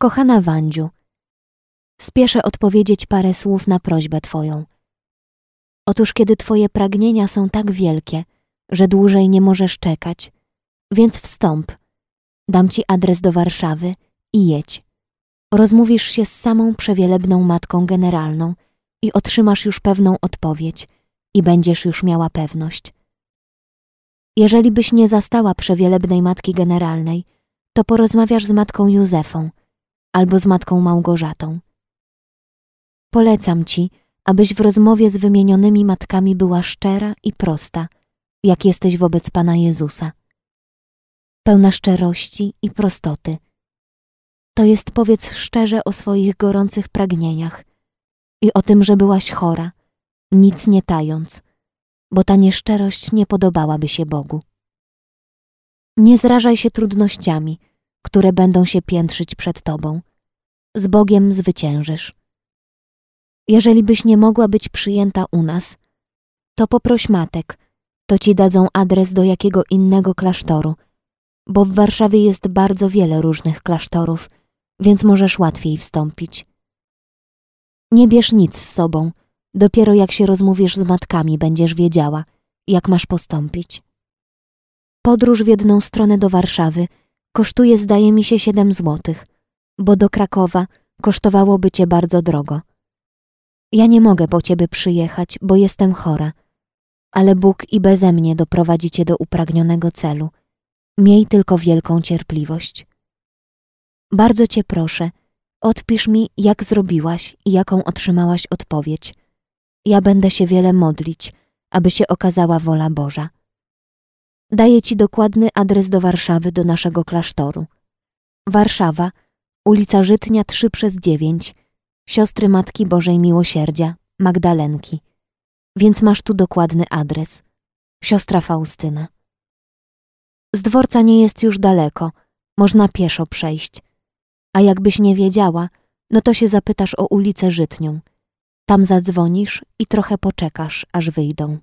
Kochana Wandziu, spieszę odpowiedzieć parę słów na prośbę Twoją. Otóż kiedy Twoje pragnienia są tak wielkie, że dłużej nie możesz czekać, więc wstąp. Dam Ci adres do Warszawy i jedź. Rozmówisz się z samą przewielebną matką generalną i otrzymasz już pewną odpowiedź i będziesz już miała pewność. Jeżeli byś nie zastała przewielebnej matki generalnej, to porozmawiasz z matką Józefą albo z matką Małgorzatą. Polecam ci, abyś w rozmowie z wymienionymi matkami była szczera i prosta, jak jesteś wobec Pana Jezusa. Pełna szczerości i prostoty. To jest powiedz szczerze o swoich gorących pragnieniach i o tym, że byłaś chora, nic nie tając, bo ta nieszczerość nie podobałaby się Bogu. Nie zrażaj się trudnościami, które będą się piętrzyć przed Tobą. Z Bogiem zwyciężysz. Jeżeli byś nie mogła być przyjęta u nas, to poproś matek, to ci dadzą adres do jakiego innego klasztoru, bo w Warszawie jest bardzo wiele różnych klasztorów, więc możesz łatwiej wstąpić. Nie bierz nic z sobą, dopiero jak się rozmówisz z matkami, będziesz wiedziała, jak masz postąpić. Podróż w jedną stronę do Warszawy kosztuje zdaje mi się siedem złotych, bo do Krakowa kosztowałoby cię bardzo drogo. Ja nie mogę po ciebie przyjechać, bo jestem chora, ale Bóg i beze mnie doprowadzi cię do upragnionego celu. Miej tylko wielką cierpliwość. Bardzo cię proszę, odpisz mi, jak zrobiłaś i jaką otrzymałaś odpowiedź. Ja będę się wiele modlić, aby się okazała wola Boża. Daję ci dokładny adres do Warszawy, do naszego klasztoru. Warszawa, ulica Żytnia 3 przez 9, siostry Matki Bożej Miłosierdzia, Magdalenki. Więc masz tu dokładny adres. Siostra Faustyna. Z dworca nie jest już daleko, można pieszo przejść. A jakbyś nie wiedziała, no to się zapytasz o ulicę Żytnią. Tam zadzwonisz i trochę poczekasz, aż wyjdą.